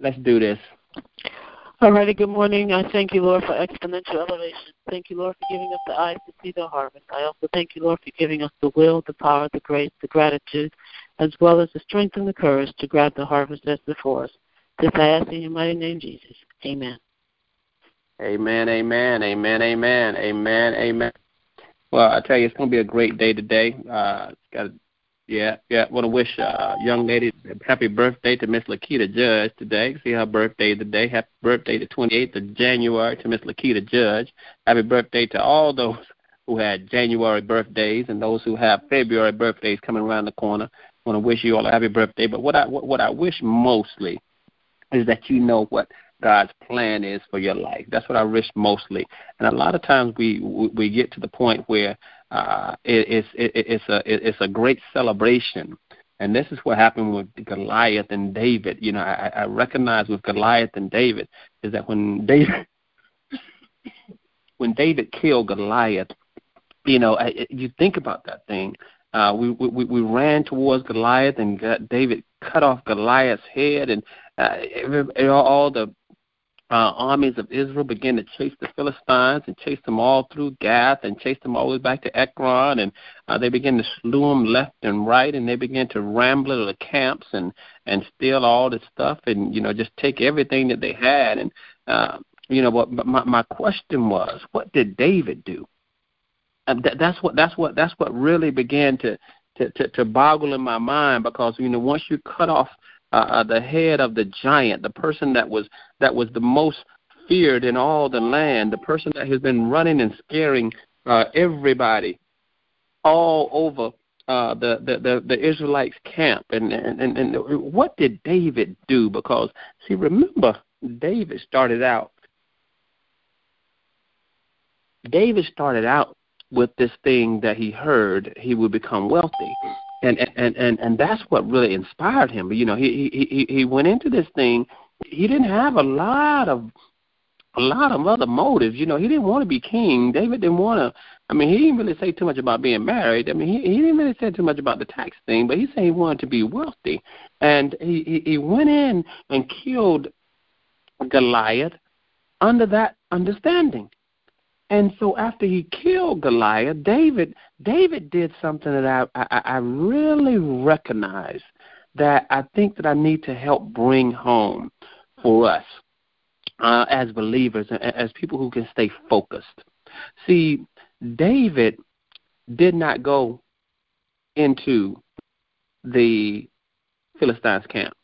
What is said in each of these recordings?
let's do this. All righty, good morning. I thank you, Lord, for exponential elevation. Thank you, Lord, for giving us the eyes to see the harvest. I also thank you, Lord, for giving us the will, the power, the grace, the gratitude, as well as the strength and the courage to grab the harvest that's before us. This I ask in your mighty name, Jesus. Amen. Amen, amen, amen, amen, amen, amen. Well, I tell you, it's going to be a great day today. Uh, it's got yeah, yeah. Want to wish uh, young lady happy birthday to Miss Lakita Judge today. See her birthday today. Happy birthday the 28th of January to Miss Lakita Judge. Happy birthday to all those who had January birthdays and those who have February birthdays coming around the corner. Want to wish you all a happy birthday. But what I what, what I wish mostly is that you know what God's plan is for your life. That's what I wish mostly. And a lot of times we we get to the point where uh, it, it's it, it's a it's a great celebration. And this is what happened with Goliath and David. You know, I, I recognize with Goliath and David is that when David when David killed Goliath, you know, I, you think about that thing. Uh, we, we we ran towards Goliath, and David cut off Goliath's head, and uh, all the uh, armies of Israel began to chase the Philistines and chase them all through Gath and chase them all the way back to Ekron, and uh, they began to slew them left and right, and they began to ramble to the camps and and steal all the stuff, and you know just take everything that they had, and uh, you know. But, my my question was, what did David do? That, that's what that's what that's what really began to to, to to boggle in my mind because you know once you cut off uh, uh, the head of the giant, the person that was that was the most feared in all the land, the person that has been running and scaring uh, everybody all over uh, the, the, the the Israelites camp. And, and and and what did David do? Because see, remember, David started out. David started out with this thing that he heard he would become wealthy and and and and that's what really inspired him. You know, he he he went into this thing. He didn't have a lot of a lot of other motives. You know, he didn't want to be king. David didn't want to. I mean, he didn't really say too much about being married. I mean, he he didn't really say too much about the tax thing. But he said he wanted to be wealthy, and he, he went in and killed Goliath under that understanding. And so after he killed Goliath, David David did something that I, I, I really recognize that I think that I need to help bring home for us uh, as believers, as people who can stay focused. See, David did not go into the Philistines' camp.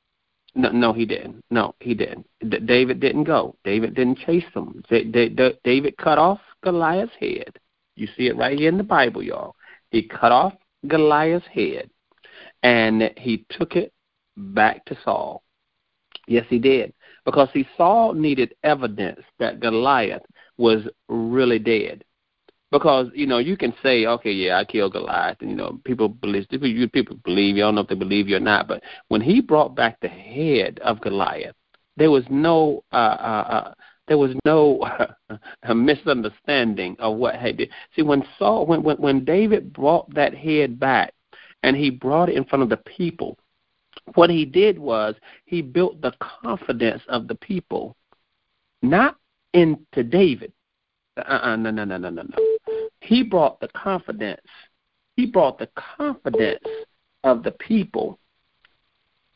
No, no, he didn't. No, he didn't. D- David didn't go. David didn't chase them. D- D- David cut off Goliath's head. You see it right here in the Bible, y'all. He cut off Goliath's head and he took it back to Saul. Yes, he did. Because see, Saul needed evidence that Goliath was really dead. Because you know you can say, okay, yeah, I killed Goliath, and you know people believe people, believe you. I don't know if they believe you or not, but when he brought back the head of Goliath, there was no uh, uh, uh, there was no uh, misunderstanding of what he did. See, when Saul, when, when when David brought that head back, and he brought it in front of the people, what he did was he built the confidence of the people, not into David. Uh-uh, no, no, no, no, no, no. He brought the confidence. He brought the confidence of the people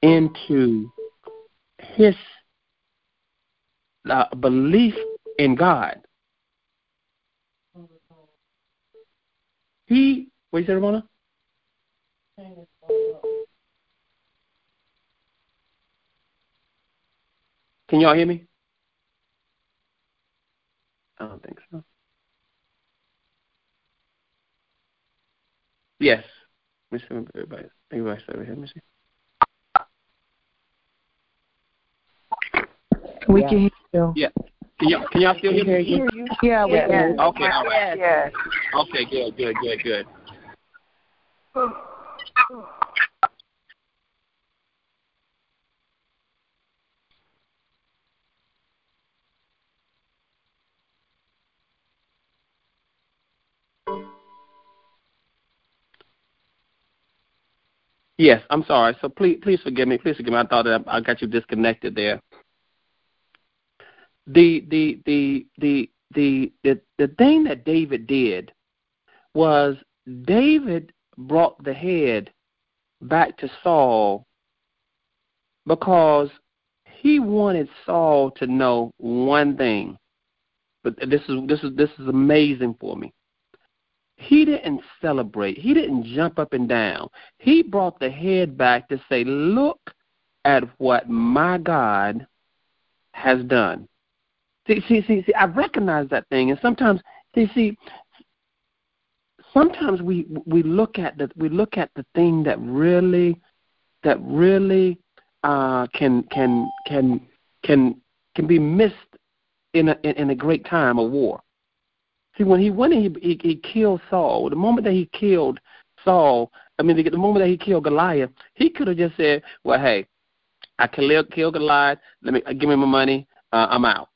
into his uh, belief in God. He, what you say, Ramona? Can y'all hear me? I don't think so. Yes. Let me see everybody. Everybody over here. Let me see. We yeah. can hear you. Yeah. Can y'all, can y'all still hear me? Hear you. Yeah, we yeah. can. Okay, all right. Yes. Okay, good, good, good, good. Yes, I'm sorry. So please, please forgive me. Please forgive me. I thought that I got you disconnected there. The the the the the the, the thing that David did was David brought the head back to Saul because he wanted Saul to know one thing. But this is this is this is amazing for me. He didn't celebrate. He didn't jump up and down. He brought the head back to say, "Look at what my God has done." See, see, see, see. I recognize that thing, and sometimes, see, see, sometimes we we look at the we look at the thing that really that really uh, can can can can can be missed in a in a great time of war. See, when he went and he, he he killed Saul, the moment that he killed Saul, I mean, the, the moment that he killed Goliath, he could have just said, "Well, hey, I killed killed Goliath. Let me give me my money. Uh, I'm out."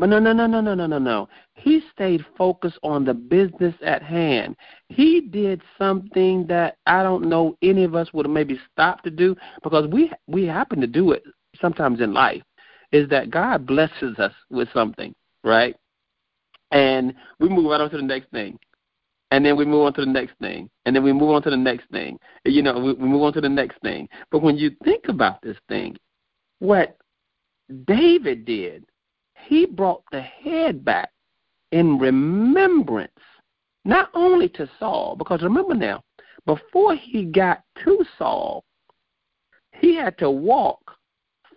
But no, no, no, no, no, no, no, no. He stayed focused on the business at hand. He did something that I don't know any of us would have maybe stopped to do because we we happen to do it sometimes in life. Is that God blesses us with something, right? And we move right on to the next thing. And then we move on to the next thing. And then we move on to the next thing. You know, we, we move on to the next thing. But when you think about this thing, what David did he brought the head back in remembrance, not only to Saul, because remember now, before he got to Saul, he had to walk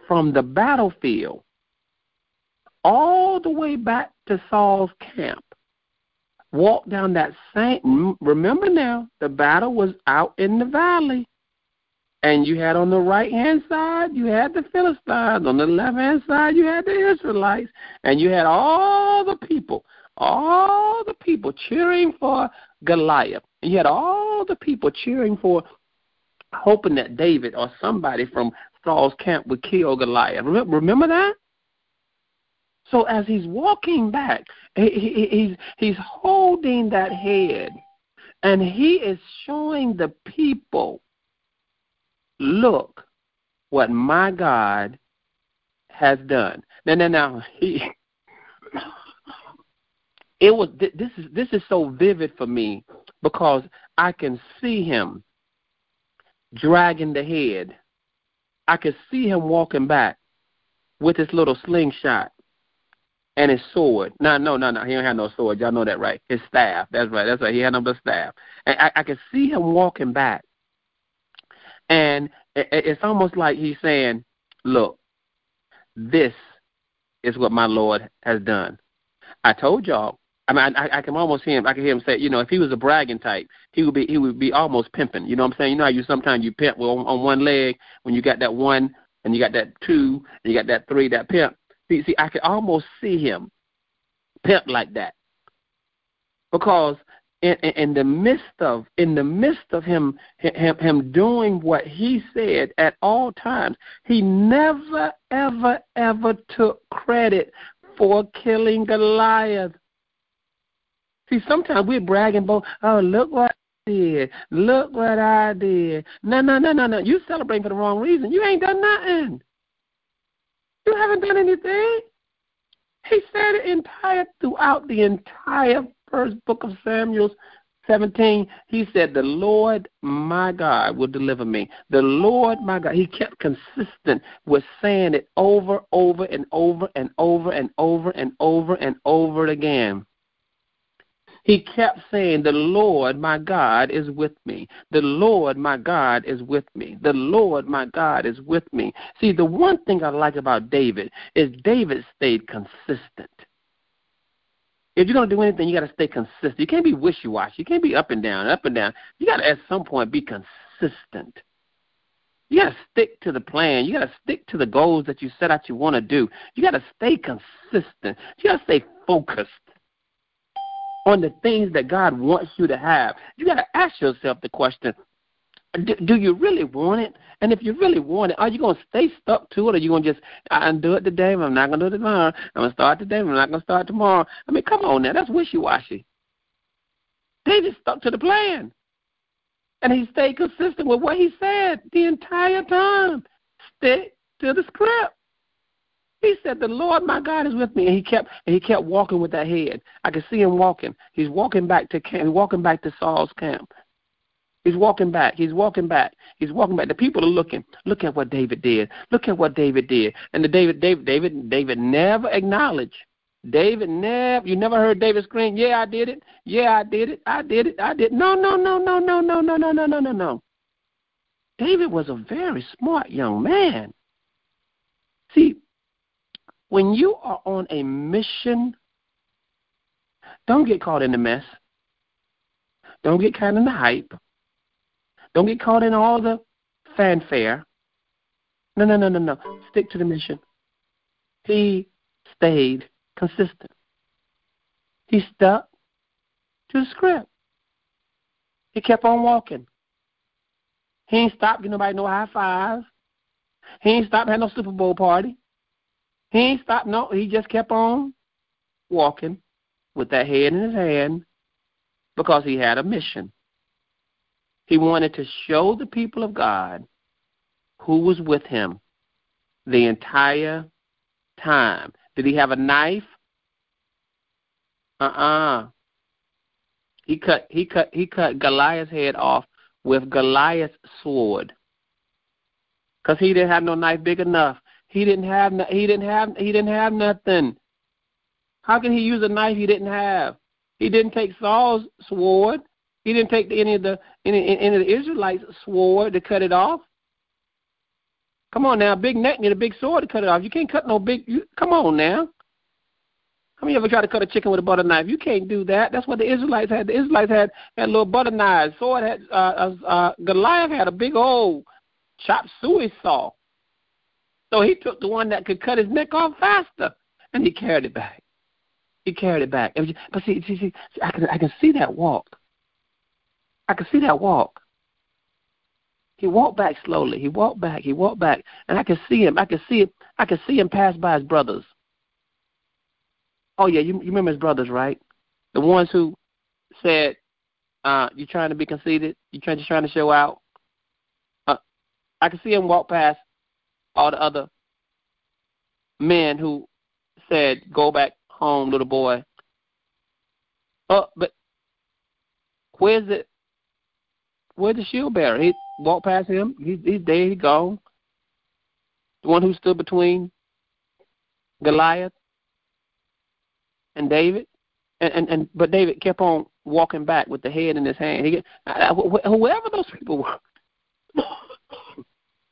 from the battlefield all the way back to Saul's camp. Walk down that same, remember now, the battle was out in the valley. And you had on the right hand side, you had the Philistines. On the left hand side, you had the Israelites. And you had all the people, all the people cheering for Goliath. And you had all the people cheering for, hoping that David or somebody from Saul's camp would kill Goliath. Remember that? So as he's walking back, he, he, he's he's holding that head, and he is showing the people look what my God has done. Now, now, now, he, it was this is this is so vivid for me because I can see him dragging the head. I can see him walking back with his little slingshot and his sword. No, no, no, no. He don't have no sword. Y'all know that, right? His staff. That's right. That's right. He had no staff. And I, I can see him walking back and it's almost like he's saying, Look, this is what my Lord has done. I told y'all. I mean, I, I can almost hear him. I can hear him say, you know, if he was a bragging type, he would be he would be almost pimping. You know what I'm saying? You know how you sometimes you pimp well, on, on one leg when you got that one and you got that two and you got that three, that pimp. See, see, I can almost see him pimp like that because in, in the midst of in the midst of him, him him doing what he said at all times, he never ever ever took credit for killing Goliath. See, sometimes we're bragging about, oh, look what I did, look what I did. No, no, no, no, no. You celebrating for the wrong reason. You ain't done nothing. You haven't done anything. He said it entire throughout the entire first book of Samuel 17, he said, The Lord my God will deliver me. The Lord my God. He kept consistent with saying it over, over, and over, and over, and over, and over, and over again. He kept saying, The Lord my God is with me. The Lord my God is with me. The Lord my God is with me. See, the one thing I like about David is David stayed consistent if you're to do anything, you got to stay consistent. You can't be wishy washy. You can't be up and down, up and down. You got to at some point be consistent. You got to stick to the plan. You got to stick to the goals that you set out you want to do. You got to stay consistent. You got to stay focused on the things that God wants you to have. You got to ask yourself the question do, do you really want it? And if you really want it, are you going to stay stuck to it, or are you going to just, I'm do it today, but I'm not going to do it tomorrow. I'm going to start today, but I'm not going to start tomorrow. I mean, come on now, that's wishy-washy. David stuck to the plan. And he stayed consistent with what he said the entire time. Stick to the script. He said, "The Lord my God is with me," and he kept and he kept walking with that head. I could see him walking. He's walking back to camp. Walking back to Saul's camp. He's walking back. He's walking back. He's walking back. The people are looking. Look at what David did. Look at what David did. And the David, David, David, David never acknowledged. David never. You never heard David scream, "Yeah, I did it. Yeah, I did it. I did it. I did." No, no, no, no, no, no, no, no, no, no, no, no. David was a very smart young man. See, when you are on a mission, don't get caught in the mess. Don't get caught in the hype. Don't get caught in all the fanfare. No, no, no, no, no. Stick to the mission. He stayed consistent. He stuck to the script. He kept on walking. He ain't stopped giving nobody no high fives. He ain't stopped having no Super Bowl party. He ain't stopped. No, he just kept on walking with that head in his hand because he had a mission. He wanted to show the people of God who was with him the entire time. Did he have a knife? Uh-uh. He cut he cut he cut Goliath's head off with Goliath's sword. Cuz he didn't have no knife big enough. He didn't have he didn't have he didn't have nothing. How can he use a knife he didn't have? He didn't take Saul's sword. He didn't take any of the any, any of the Israelites' sword to cut it off. Come on now, big neck need a big sword to cut it off. You can't cut no big. You, come on now. How many ever try to cut a chicken with a butter knife? You can't do that. That's what the Israelites had. The Israelites had had little butter knives. Sword had uh, uh, uh, Goliath had a big old chop suey saw. So he took the one that could cut his neck off faster, and he carried it back. He carried it back. But see, see, see, I can I can see that walk. I could see that walk. He walked back slowly. He walked back. He walked back, and I could see him. I could see him. I could see him pass by his brothers. Oh yeah, you, you remember his brothers, right? The ones who said, uh, "You trying to be conceited? You trying just trying to show out?" Uh, I could see him walk past all the other men who said, "Go back home, little boy." Oh, but where's it? Where's the shield bearer? He walked past him. He, he's there. He gone. The one who stood between Goliath and David, and and, and but David kept on walking back with the head in his hand. He, whoever those people were,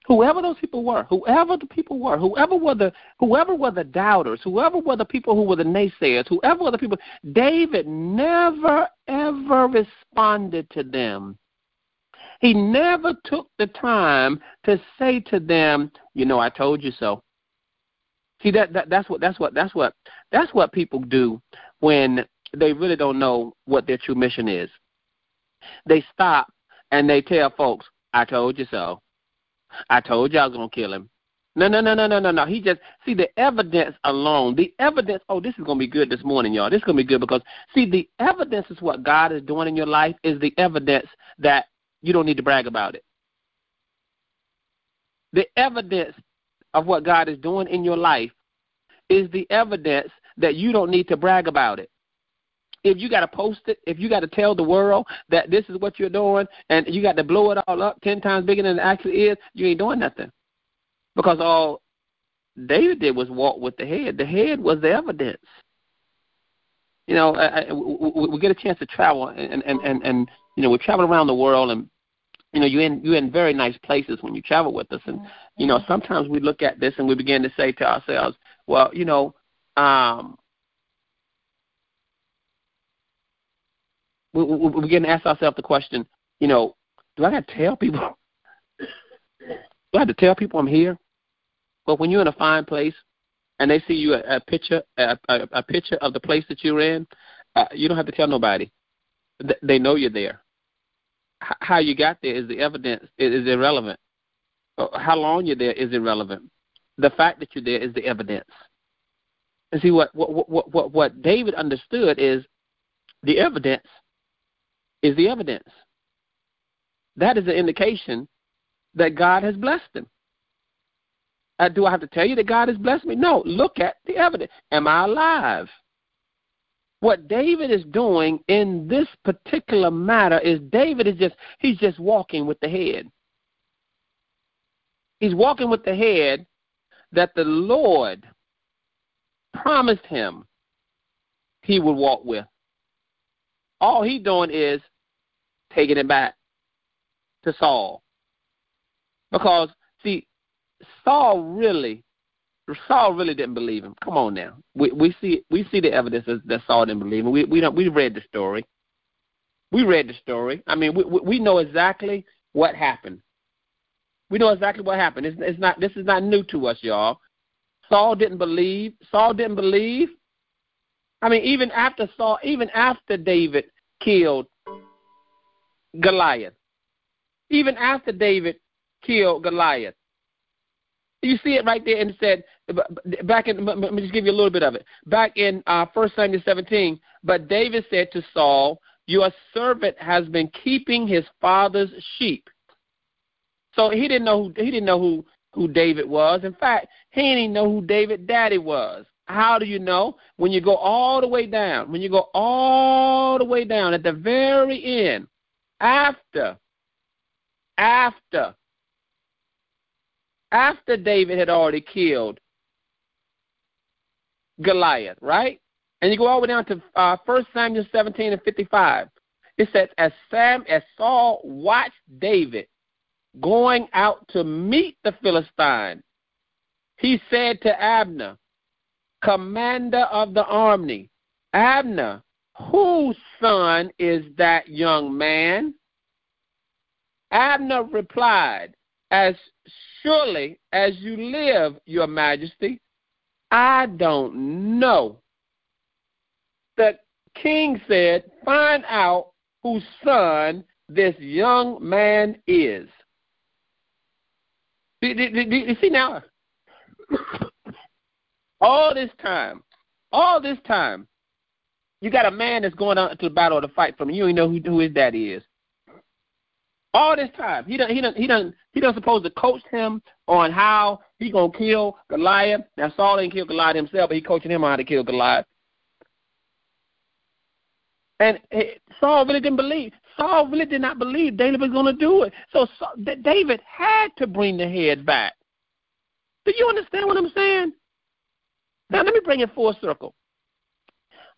whoever those people were, whoever the people were, whoever were the whoever were the doubters, whoever were the people who were the naysayers, whoever were the people, David never ever responded to them. He never took the time to say to them, you know, I told you so. See that, that that's what that's what that's what that's what people do when they really don't know what their true mission is. They stop and they tell folks, I told you so. I told you I was gonna kill him. No, no, no, no, no, no, no. He just see the evidence alone. The evidence. Oh, this is gonna be good this morning, y'all. This is gonna be good because see the evidence is what God is doing in your life. Is the evidence that you don't need to brag about it. The evidence of what God is doing in your life is the evidence that you don't need to brag about it. If you got to post it, if you got to tell the world that this is what you're doing, and you got to blow it all up ten times bigger than it actually is, you ain't doing nothing. Because all David did was walk with the head. The head was the evidence. You know, I, I, we, we get a chance to travel, and and and and you know, we travel around the world, and you know, you're in you're in very nice places when you travel with us, and you know, sometimes we look at this and we begin to say to ourselves, well, you know, um, we, we, we begin to ask ourselves the question, you know, do I got to tell people? do I have to tell people I'm here? But when you're in a fine place and they see you a, a picture, a, a, a picture of the place that you're in, uh, you don't have to tell nobody. They know you're there how you got there is the evidence is irrelevant. Uh, how long you're there is irrelevant. The fact that you're there is the evidence. And see what what what what, what David understood is the evidence is the evidence. That is an indication that God has blessed him. Uh, do I have to tell you that God has blessed me? No. Look at the evidence. Am I alive? What David is doing in this particular matter is David is just he's just walking with the head. He's walking with the head that the Lord promised him he would walk with. All he's doing is taking it back to Saul. Because see, Saul really Saul really didn't believe him. Come on now. We we see we see the evidence that Saul didn't believe him. We we don't we read the story. We read the story. I mean, we we know exactly what happened. We know exactly what happened. It's, it's not this is not new to us, y'all. Saul didn't believe. Saul didn't believe. I mean, even after Saul, even after David killed Goliath, even after David killed Goliath, you see it right there and it said back in let me just give you a little bit of it. Back in uh first Samuel seventeen, but David said to Saul, Your servant has been keeping his father's sheep. So he didn't know who he didn't know who, who David was. In fact, he didn't even know who David daddy was. How do you know? When you go all the way down, when you go all the way down at the very end, after after after David had already killed Goliath, right? And you go all the way down to uh, 1 Samuel 17 and 55. It says, as Sam, as Saul watched David going out to meet the Philistine, he said to Abner, commander of the army, Abner, whose son is that young man? Abner replied, As surely as you live, your majesty, I don't know. The king said, Find out whose son this young man is. Do, you see now? all this time, all this time, you got a man that's going out to the battle to fight from you. You know who, who his daddy is. All this time, he done he done he done he done supposed to coach him on how he gonna kill Goliath. Now Saul didn't kill Goliath himself, but he coaching him on how to kill Goliath. And eh, Saul really didn't believe. Saul really did not believe David was going to do it. So, so David had to bring the head back. Do you understand what I'm saying? Now let me bring it full circle.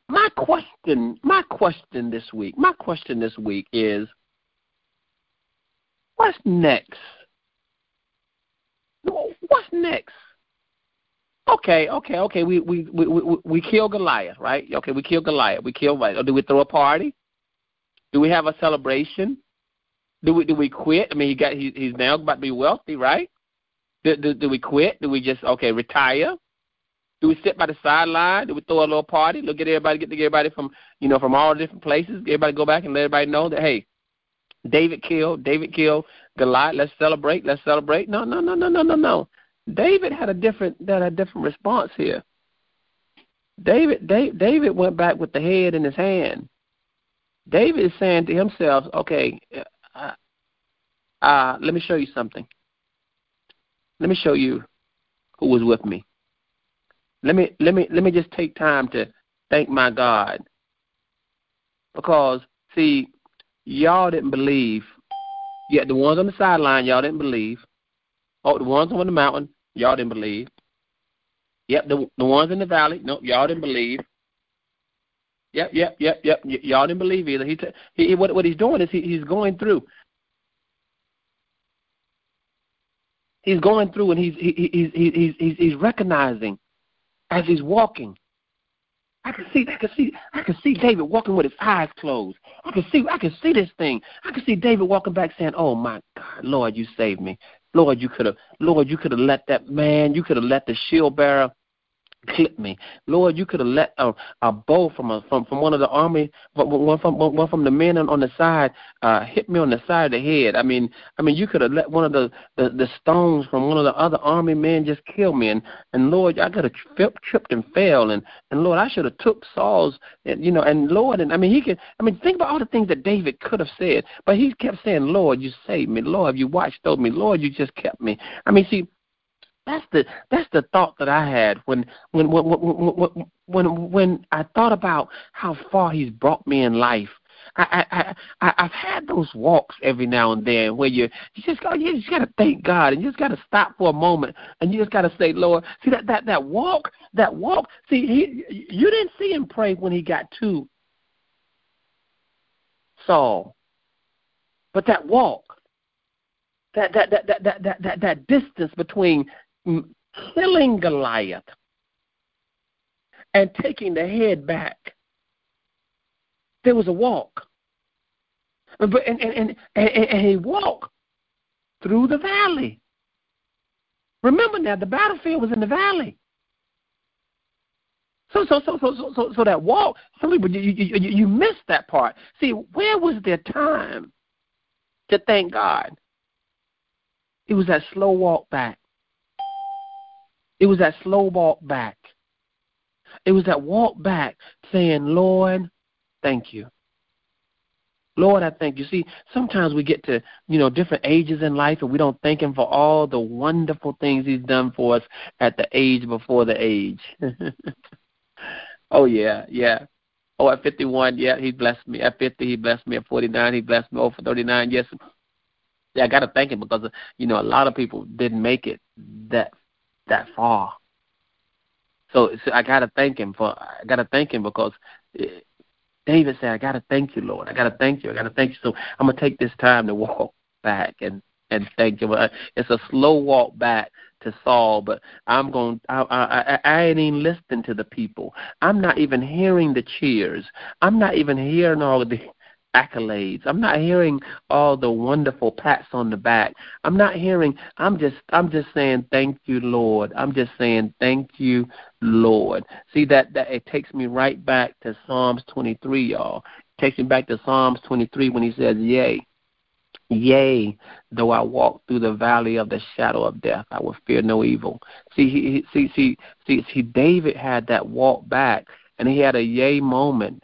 My question, my question this week, my question this week is What's next? What's next? Okay, okay, okay. We we we we, we kill Goliath, right? Okay, we kill Goliath. We kill Right? Do we throw a party? Do we have a celebration? Do we do we quit? I mean, he got he, he's now about to be wealthy, right? Do, do, do we quit? Do we just okay retire? Do we sit by the sideline? Do we throw a little party? Look at everybody, get everybody from you know from all different places. Everybody go back and let everybody know that hey, David killed, David killed Goliath. Let's celebrate. Let's celebrate. No, no, no, no, no, no, no. David had a different had a different response here. David David went back with the head in his hand. David is saying to himself, "Okay, uh, uh, let me show you something. Let me show you who was with me. Let me let me let me just take time to thank my God because see, y'all didn't believe. Yet the ones on the sideline, y'all didn't believe. Oh, the ones on the mountain, y'all didn't believe. Yep, the the ones in the valley, no, y'all didn't believe. Yep, yep, yep, yep. Y- y'all didn't believe either. He, t- he what what he's doing is he, he's going through. He's going through and he's he, he's he's he's he's recognizing as he's walking I can see, I can see, I can see David walking with his eyes closed. I can see, I can see this thing. I can see David walking back saying, "Oh my God, Lord, you saved me. Lord, you could have, Lord, you could have let that man, you could have let the shield bearer clip me. Lord, you could have let a, a bow from a, from from one of the army, one from one from the men on, on the side, uh, hit me on the side of the head. I mean, I mean, you could have let one of the, the the stones from one of the other army men just kill me. And and Lord, I could have tripped, tripped and fell. And and Lord, I should have took Saul's. And, you know, and Lord, and I mean, he could. I mean, think about all the things that David could have said, but he kept saying, Lord, you saved me. Lord, you watched over me. Lord, you just kept me. I mean, see that's the that's the thought that I had when when when when when, when I thought about how far He's brought me in life. I, I I I've had those walks every now and then where you you just got you just got to thank God and you just got to stop for a moment and you just got to say Lord see that that that walk that walk see he you didn't see him pray when he got to Saul but that walk that that that that that, that, that distance between killing Goliath and taking the head back. There was a walk. But and and, and, and he walked through the valley. Remember now, the battlefield was in the valley. So so so so so so, that walk, some people you, you you missed that part. See, where was there time to thank God? It was that slow walk back. It was that slow walk back. It was that walk back saying, Lord, thank you. Lord, I thank you. See, sometimes we get to, you know, different ages in life and we don't thank him for all the wonderful things he's done for us at the age before the age. oh yeah, yeah. Oh, at 51, yeah, he blessed me. At 50, he blessed me. At 49, he blessed me. Oh, Over 39, yes. Yeah, I got to thank him because, you know, a lot of people didn't make it that that far. So, so I gotta thank him for I gotta thank him because eh, David said, I gotta thank you, Lord. I gotta thank you. I gotta thank you. So I'm gonna take this time to walk back and and thank you. It's a slow walk back to Saul, but I'm going. I, I, I ain't even listening to the people. I'm not even hearing the cheers. I'm not even hearing all of the accolades. I'm not hearing all the wonderful pats on the back. I'm not hearing I'm just I'm just saying thank you, Lord. I'm just saying thank you, Lord. See that that it takes me right back to Psalms 23, y'all. It takes me back to Psalms 23 when he says, "Yea, Yea, though I walk through the valley of the shadow of death, I will fear no evil. See, he, see, see, see, see, David had that walk back, and he had a yea moment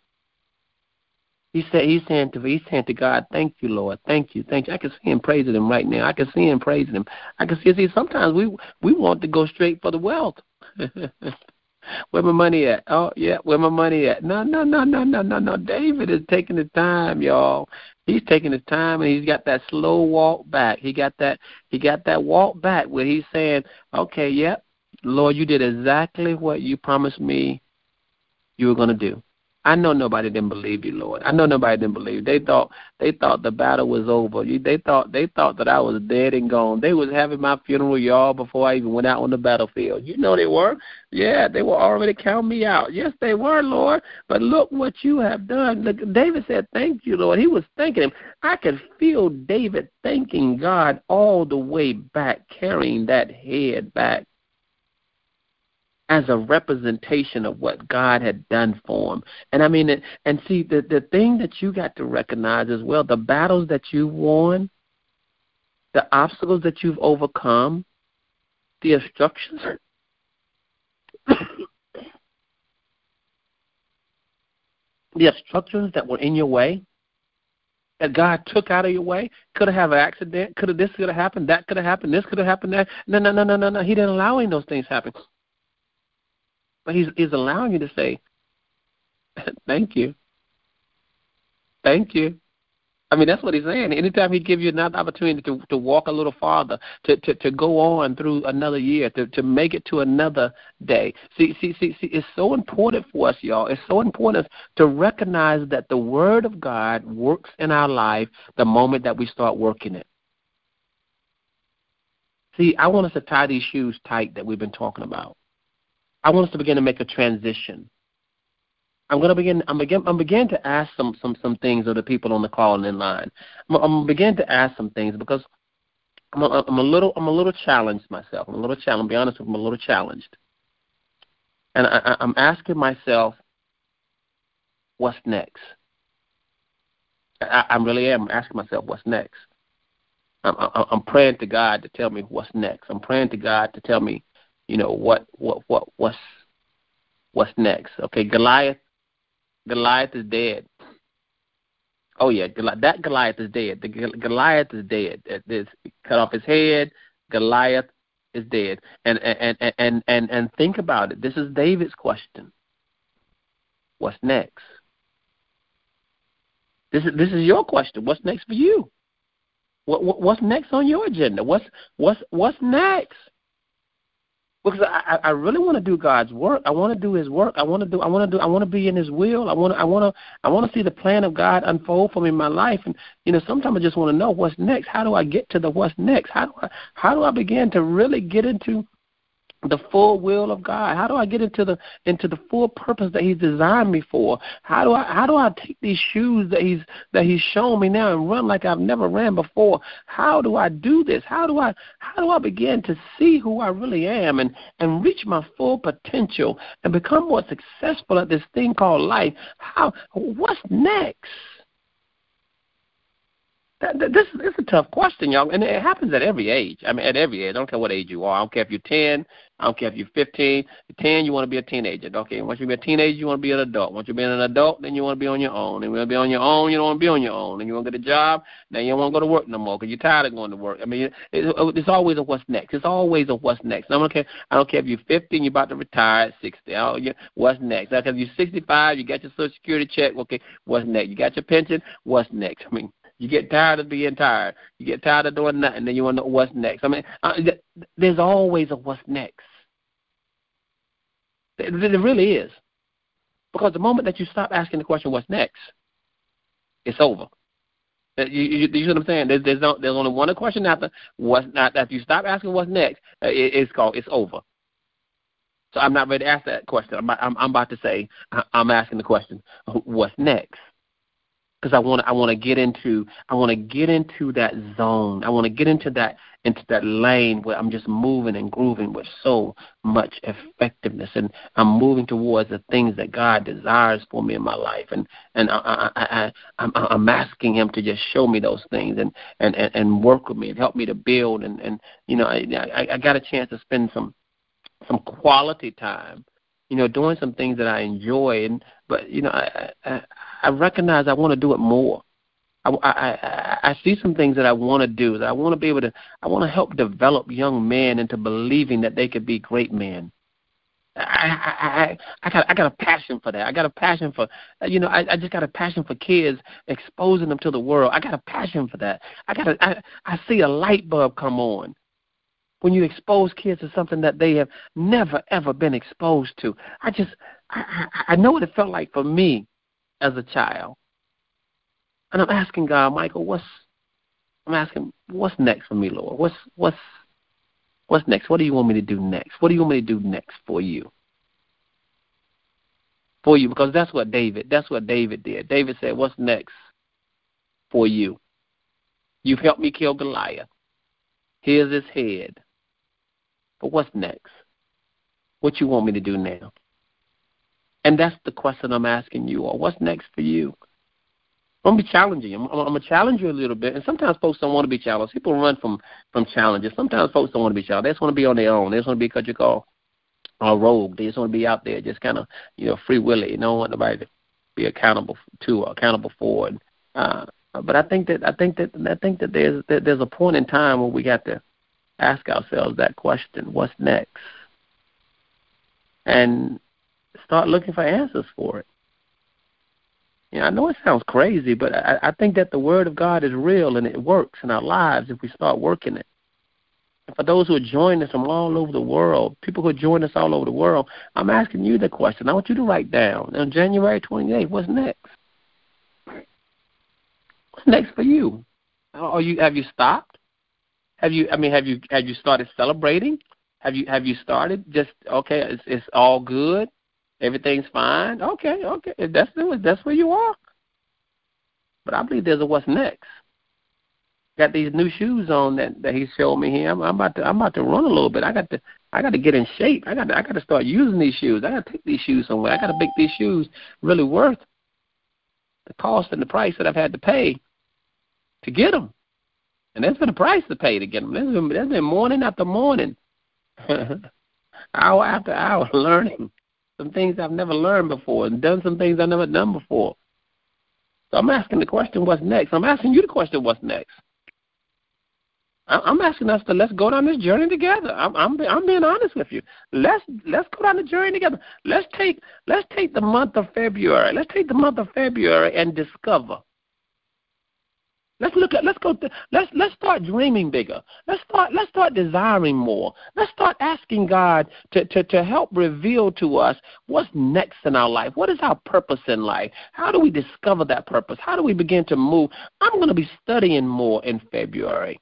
he said he's saying to he's saying to God, Thank you, Lord, thank you, thank you. I can see him praising him right now. I can see him praising him. I can see see sometimes we we want to go straight for the wealth. where my money at? Oh yeah, where my money at? No, no, no, no, no, no, no. David is taking the time, y'all. He's taking his time and he's got that slow walk back. He got that he got that walk back where he's saying, Okay, yep, Lord, you did exactly what you promised me you were gonna do. I know nobody didn't believe you, Lord. I know nobody didn't believe. They thought they thought the battle was over. They thought they thought that I was dead and gone. They was having my funeral, y'all, before I even went out on the battlefield. You know they were. Yeah, they were already counting me out. Yes, they were, Lord. But look what you have done. Look, David said, "Thank you, Lord." He was thanking him. I could feel David thanking God all the way back, carrying that head back as a representation of what God had done for him. And I mean, and see, the the thing that you got to recognize as well, the battles that you've won, the obstacles that you've overcome, the instructions. the obstructions that were in your way, that God took out of your way, could have had an accident, could have this could have happened, that could have happened, this could have happened, that no no no no no no. He didn't allow any of those things to happen. But he's he's allowing you to say, Thank you. Thank you. I mean, that's what he's saying. Anytime he gives you another opportunity to to walk a little farther, to to to go on through another year, to to make it to another day. See, see, see, see. It's so important for us, y'all. It's so important to recognize that the Word of God works in our life the moment that we start working it. See, I want us to tie these shoes tight that we've been talking about. I want us to begin to make a transition. I'm going to begin. I'm begin. I'm begin to ask some some some things of the people on the call and in line. I'm, I'm to begin to ask some things because I'm a, I'm a little I'm a little challenged myself. I'm a little challenged. I'll be honest with you, I'm a little challenged, and I, I'm asking myself, what's next? I, I really am asking myself, what's next? I'm, I'm praying to God to tell me what's next. I'm praying to God to tell me you know what what what what's what's next. Okay, Goliath Goliath is dead. Oh yeah, that Goliath is dead. The Goliath is dead. It's cut off his head. Goliath is dead. And and and and and, and think about it. This is David's question. What's next? This is this is your question. What's next for you? What, what what's next on your agenda? What's what's what's next? Because I, I really want to do God's work. I want to do His work. I want to do. I want to do. I want to be in His will. I want. To, I want to. I want to see the plan of God unfold for me in my life. And you know, sometimes I just want to know what's next. How do I get to the what's next? How do I? How do I begin to really get into the full will of God? How do I get into the into the full purpose that He's designed me for? How do I how do I take these shoes that He's that He's shown me now and run like I've never ran before? How do I do this? How do I how do I begin to see who I really am and and reach my full potential and become more successful at this thing called life? How what's next? That, that, this, this is a tough question, y'all, and it happens at every age. I mean, at every age. I don't care what age you are. I don't care if you're 10. I don't care if you're 15. You're 10, you want to be a teenager. Okay, once you be a teenager, you want to be an adult. Once you be an adult, then you want to be on your own. And you be on your own, you don't want to be on your own. And you want to get a job, then you don't want to go to work no more because you're tired of going to work. I mean, it, it, it's always a what's next. It's always a what's next. I don't care. I don't care if you're 50 and you're about to retire at 60. Oh, you, what's next? Because you're 65, you got your Social Security check. Okay, what's next? You got your pension. What's next? I mean, you get tired of being tired. You get tired of doing nothing, then you want to know what's next. I mean, uh, there's always a what's next. There really is. Because the moment that you stop asking the question, what's next, it's over. Uh, you, you, you know what I'm saying? There's, there's, no, there's only one question after what's not. After you stop asking what's next, uh, it, it's called it's over. So I'm not ready to ask that question. I'm, I'm, I'm about to say I'm asking the question, what's next? Because I want I want to get into I want to get into that zone. I want to get into that into that lane where I'm just moving and grooving with so much effectiveness, and I'm moving towards the things that God desires for me in my life, and and I, I, I, I'm, I'm asking Him to just show me those things and and and, and work with me and help me to build, and and you know I, I I got a chance to spend some some quality time you know, doing some things that I enjoy. And but you know, I I, I recognize I want to do it more. I, I, I see some things that I want to do. That I want to be able to. I want to help develop young men into believing that they could be great men. I, I, I, I got, I got a passion for that. I got a passion for, you know, I, I just got a passion for kids, exposing them to the world. I got a passion for that. I got, a, I, I see a light bulb come on when you expose kids to something that they have never ever been exposed to. I just I, I, I know what it felt like for me as a child. And I'm asking God, Michael, what's I'm asking what's next for me, Lord? What's what's what's next? What do you want me to do next? What do you want me to do next for you? For you, because that's what David that's what David did. David said, What's next for you? You've helped me kill Goliath. Here's his head. But what's next? What you want me to do now? And that's the question I'm asking you all. What's next for you? I'm gonna be challenging you. I'm, I'm, gonna challenge you a little bit. And sometimes folks don't want to be challenged. People run from from challenges. Sometimes folks don't want to be challenged. They just want to be on their own. They just want to be what you call a rogue. They just want to be out there, just kind of you know free willy. You don't want nobody to be accountable to or accountable for. And, uh, but I think that I think that I think that there's that there's a point in time where we got to ask ourselves that question what's next? And start looking for answers for it. You know, I know it sounds crazy, but I, I think that the Word of God is real and it works in our lives if we start working it. And for those who are joining us from all over the world, people who are joining us all over the world, I'm asking you the question. I want you to write down on January 28th, what's next? What's next for you? Are you have you stopped? Have you? I mean, have you have you started celebrating? Have you have you started just okay? It's it's all good. Everything's fine. Okay, okay. If that's the, that's where you are. But I believe there's a what's next. Got these new shoes on that that he showed me here. I'm, I'm about to I'm about to run a little bit. I got to I got to get in shape. I got to, I got to start using these shoes. I got to take these shoes somewhere. I got to make these shoes really worth the cost and the price that I've had to pay to get them. And there's been a price to pay to get them. There's been, there's been morning after morning, hour after hour, learning some things I've never learned before and done some things I've never done before. So I'm asking the question, what's next? I'm asking you the question, what's next? I'm asking us to let's go down this journey together. I'm, I'm I'm being honest with you. Let's let's go down the journey together. Let's take let's take the month of February. Let's take the month of February and discover. Let's look at let's go to, let's let's start dreaming bigger. Let's start let's start desiring more. Let's start asking God to, to, to help reveal to us what's next in our life. What is our purpose in life? How do we discover that purpose? How do we begin to move? I'm gonna be studying more in February.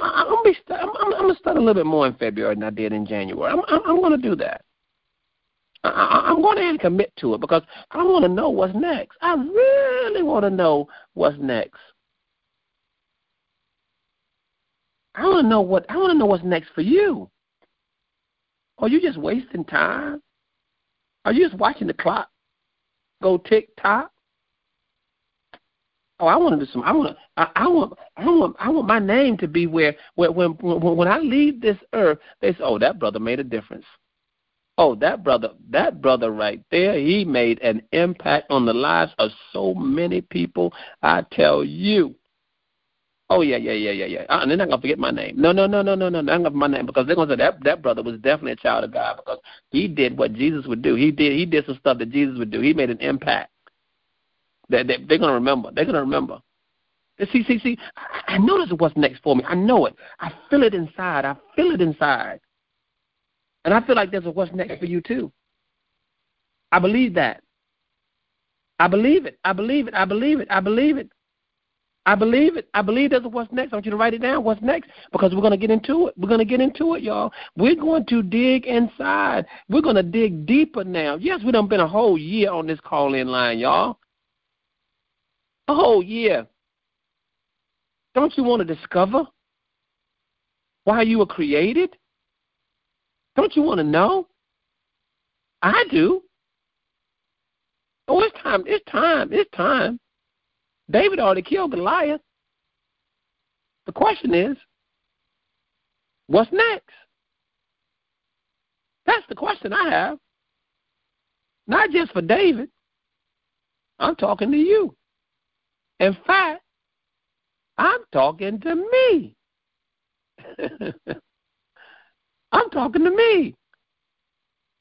I'm gonna be I'm, I'm, I'm gonna study a little bit more in February than I did in January. I'm I'm, I'm gonna do that. I, I'm going to commit to it because I want to know what's next. I really want to know what's next. I want to know what I want to know what's next for you. Are you just wasting time? Are you just watching the clock go tick tock? Oh, I want to do some. I want. I, I want. I want. I want my name to be where, where when when when I leave this earth, they say, "Oh, that brother made a difference." Oh, that brother, that brother right there, he made an impact on the lives of so many people. I tell you. Oh yeah, yeah, yeah, yeah, yeah. Uh, and they're not gonna forget my name. No, no, no, no, no, no. They're not gonna my name because they're gonna say that that brother was definitely a child of God because he did what Jesus would do. He did he did some stuff that Jesus would do. He made an impact. That they, they're to remember. They're to remember. See, see, see. I this is what's next for me. I know it. I feel it inside. I feel it inside. And I feel like there's a what's next for you too. I believe that. I believe it. I believe it. I believe it. I believe it. I believe it. I believe that's what's next. I want you to write it down. What's next? Because we're going to get into it. We're going to get into it, y'all. We're going to dig inside. We're going to dig deeper now. Yes, we done been a whole year on this call in line, y'all. A whole year. Don't you want to discover why you were created? Don't you want to know? I do. Oh, it's time. It's time. It's time. David already killed Goliath. The question is, what's next? That's the question I have. Not just for David. I'm talking to you. In fact, I'm talking to me. I'm talking to me.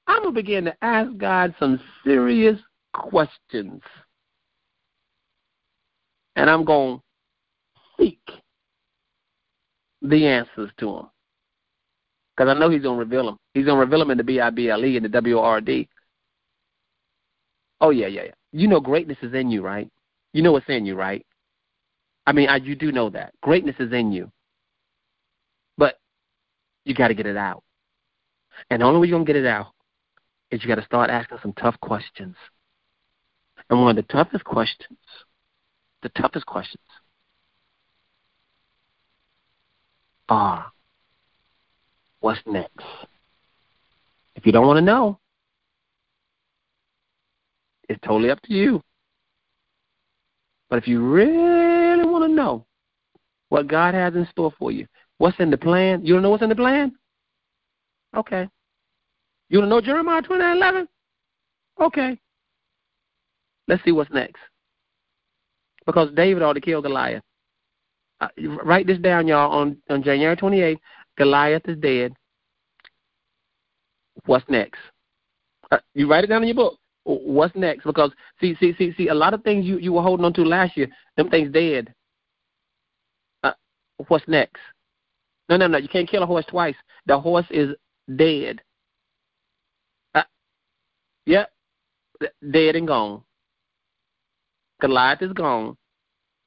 I'm going to begin to ask God some serious questions. And I'm going to seek the answers to them. Because I know He's going to reveal them. He's going to reveal them in the B I B L E and the W O R D. Oh, yeah, yeah, yeah. You know greatness is in you, right? You know what's in you, right? I mean, I, you do know that. Greatness is in you. But you got to get it out. And the only way you're going to get it out is you got to start asking some tough questions. And one of the toughest questions, the toughest questions are what's next? If you don't want to know, it's totally up to you. But if you really want to know what God has in store for you, what's in the plan, you don't know what's in the plan? Okay. You to know Jeremiah 29 11? Okay. Let's see what's next. Because David ought to kill Goliath. Uh, write this down, y'all. On, on January 28th, Goliath is dead. What's next? Uh, you write it down in your book what's next? Because see, see, see, see, a lot of things you you were holding on to last year, them things dead. Uh, what's next? No, no, no. You can't kill a horse twice. The horse is dead. Uh, yep, dead and gone. Goliath is gone.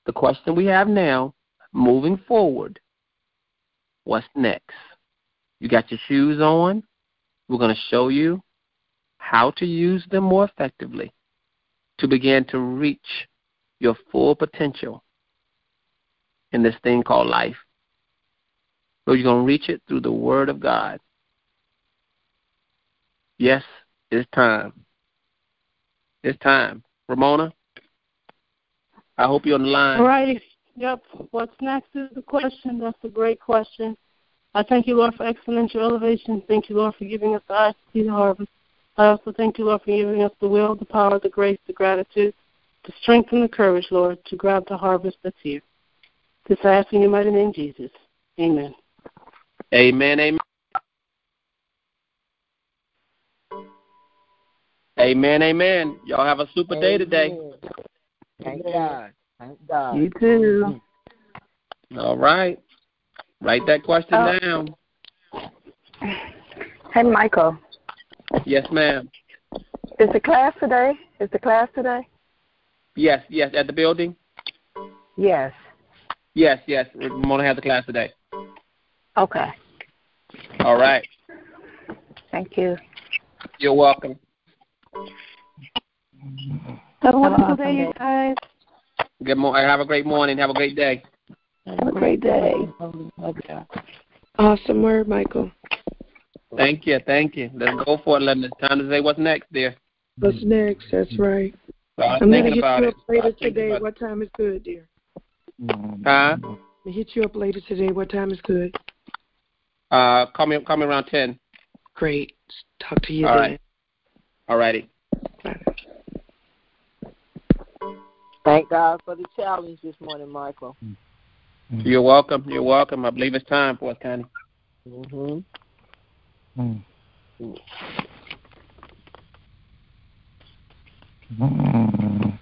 The question we have now, moving forward, what's next? You got your shoes on. We're going to show you how to use them more effectively to begin to reach your full potential in this thing called life. So you're going to reach it through the Word of God. Yes, it's time. It's time. Ramona, I hope you're on the line. All right. Yep. What's next is the question. That's a great question. I thank you, Lord, for exponential elevation. Thank you, Lord, for giving us the eyes to see the harvest. I also thank you, Lord, for giving us the will, the power, the grace, the gratitude, the strength, and the courage, Lord, to grab the harvest that's here. This I ask in your mighty name, Jesus. Amen. Amen. Amen. Amen. Amen. Y'all have a super day today. Thank God. Thank God. You too. Mm-hmm. All right. Write that question Oh. down. Hey, Michael. Yes, ma'am. Is the class today? Is the class today? Yes, yes. At the building? Yes. Yes, yes. We're going to have the class today. Okay. All right. Thank you. You're welcome. Have a wonderful day, you guys. Good morning. Have a great morning. Have a great day. Have a great day. Awesome word, Michael. Thank you. Thank you. Let's go for it, Linda. It's time to say what's next, dear. What's next? That's right. Start I'm gonna thinking hit you up later today. What time is good, dear? it. Huh? I'm gonna hit you up later today. What time is good? Uh, call me, call me around 10. Great. Talk to you All then. right. All righty. Thank God for the challenge this morning, Michael. Mm-hmm. You're welcome. You're welcome. I believe it's time for us, Connie. Mm-hmm. Mm. Mm. Mm.